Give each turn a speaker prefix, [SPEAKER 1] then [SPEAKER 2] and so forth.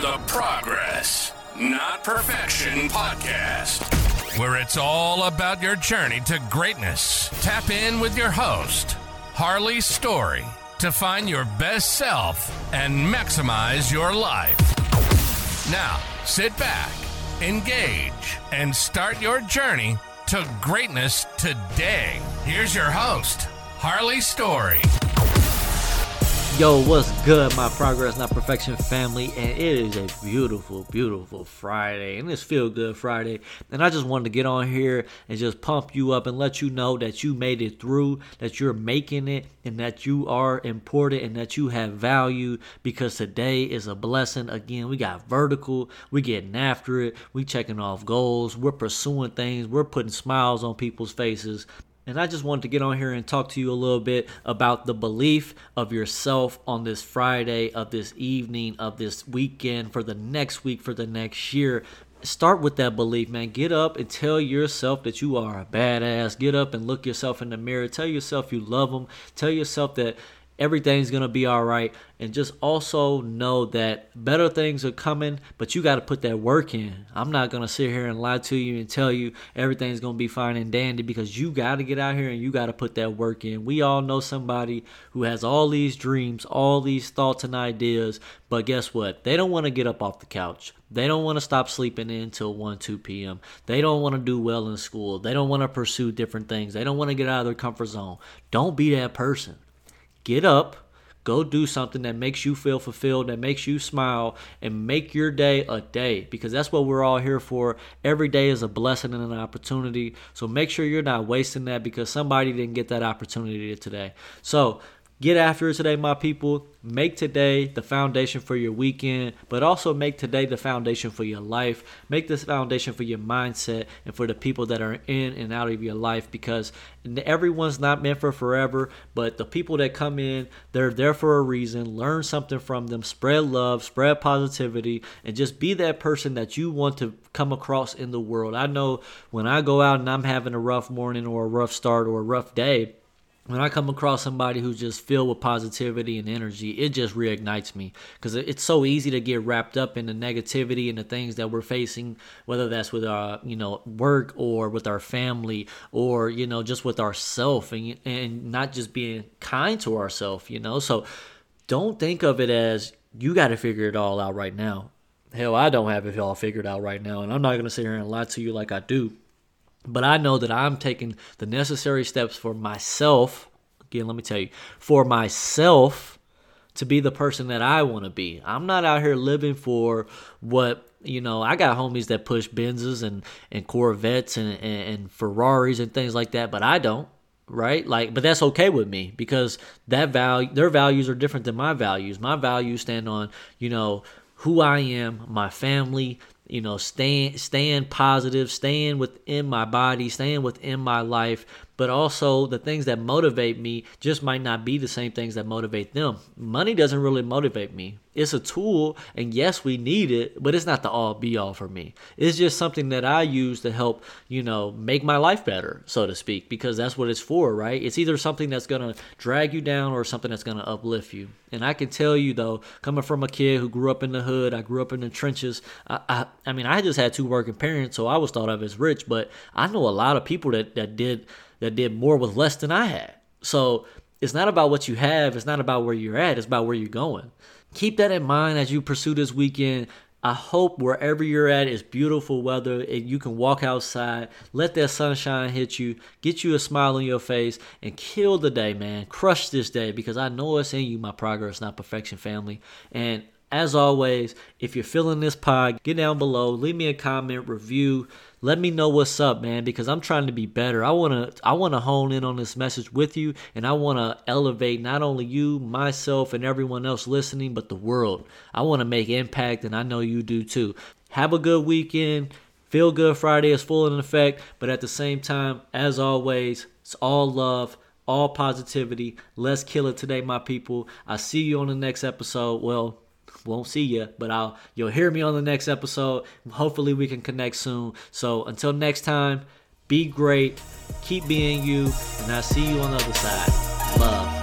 [SPEAKER 1] the Progress, Not Perfection podcast, where it's all about your journey to greatness. Tap in with your host, Harley Story, to find your best self and maximize your life. Now, sit back, engage, and start your journey to greatness today. Here's your host, Harley Story.
[SPEAKER 2] Yo, what's good, my progress, not perfection family? And it is a beautiful, beautiful Friday, and it's Feel Good Friday. And I just wanted to get on here and just pump you up and let you know that you made it through, that you're making it, and that you are important and that you have value because today is a blessing. Again, we got vertical, we getting after it, we checking off goals, we're pursuing things, we're putting smiles on people's faces. And I just wanted to get on here and talk to you a little bit about the belief of yourself on this Friday, of this evening, of this weekend, for the next week, for the next year. Start with that belief, man. Get up and tell yourself that you are a badass. Get up and look yourself in the mirror. Tell yourself you love them. Tell yourself that everything's going to be all right. And just also know that better things are coming, but you got to put that work in. I'm not going to sit here and lie to you and tell you everything's going to be fine and dandy because you got to get out here and you got to put that work in. We all know somebody who has all these dreams, all these thoughts and ideas, but guess what? They don't want to get up off the couch. They don't want to stop sleeping in until 1, 2 p.m. They don't want to do well in school. They don't want to pursue different things. They don't want to get out of their comfort zone. Don't be that person get up, go do something that makes you feel fulfilled, that makes you smile, and make your day a day because that's what we're all here for. Every day is a blessing and an opportunity. So make sure you're not wasting that because somebody didn't get that opportunity today. So get after it today, my people. Make today the foundation for your weekend, but also make today the foundation for your life. Make this foundation for your mindset and for the people that are in and out of your life because everyone's not meant for forever, but the people that come in, they're there for a reason. Learn something from them, spread love, spread positivity, and just be that person that you want to come across in the world. I know when I go out and I'm having a rough morning or a rough start or a rough day, when I come across somebody who's just filled with positivity and energy, it just reignites me because it's so easy to get wrapped up in the negativity and the things that we're facing, whether that's with our you know work or with our family or you know just with ourself and and not just being kind to ourselves, you know. So don't think of it as you got to figure it all out right now. Hell, I don't have it all figured out right now, and I'm not gonna sit here and lie to you like I do. But I know that I'm taking the necessary steps for myself. Again, let me tell you, for myself to be the person that I want to be. I'm not out here living for what you know. I got homies that push Benzes and and Corvettes and, and, and Ferraris and things like that, but I don't. Right, like, but that's okay with me because that value, their values are different than my values. My values stand on, you know, who I am, my family, you know, staying staying positive, staying within my body, staying within my life, but also the things that motivate me just might not be the same things that motivate them. Money doesn't really motivate me. It's a tool, and yes, we need it, but it's not the all be all for me. It's just something that I use to help, you know, make my life better, so to speak, because that's what it's for, right? It's either something that's going to drag you down or something that's going to uplift you. And I can tell you, though, coming from a kid who grew up in the hood, I grew up in the trenches. I, I, I mean, I just had two working parents, so I was thought of as rich, but I know a lot of people that, that did that did more with less than I had. So it's not about what you have, it's not about where you're at, it's about where you're going. Keep that in mind as you pursue this weekend. I hope wherever you're at is beautiful weather and you can walk outside, let that sunshine hit you, get you a smile on your face, and kill the day, man. Crush this day because I know it's in you, my progress, not perfection family. And as always, if you're feeling this pod, get down below, leave me a comment, review let me know what's up, man, because I'm trying to be better. I want to I want to hone in on this message with you and I want to elevate not only you, myself and everyone else listening, but the world. I want to make impact and I know you do too. Have a good weekend. Feel Good Friday is full in effect, but at the same time, as always, it's all love all positivity. Let's kill it today, my people. I see you on the next episode. Well, won't see you, but I'll you'll hear me on the next episode. Hopefully we can connect soon. So until next time, be great, keep being you, and I'll see you on the other side. Love.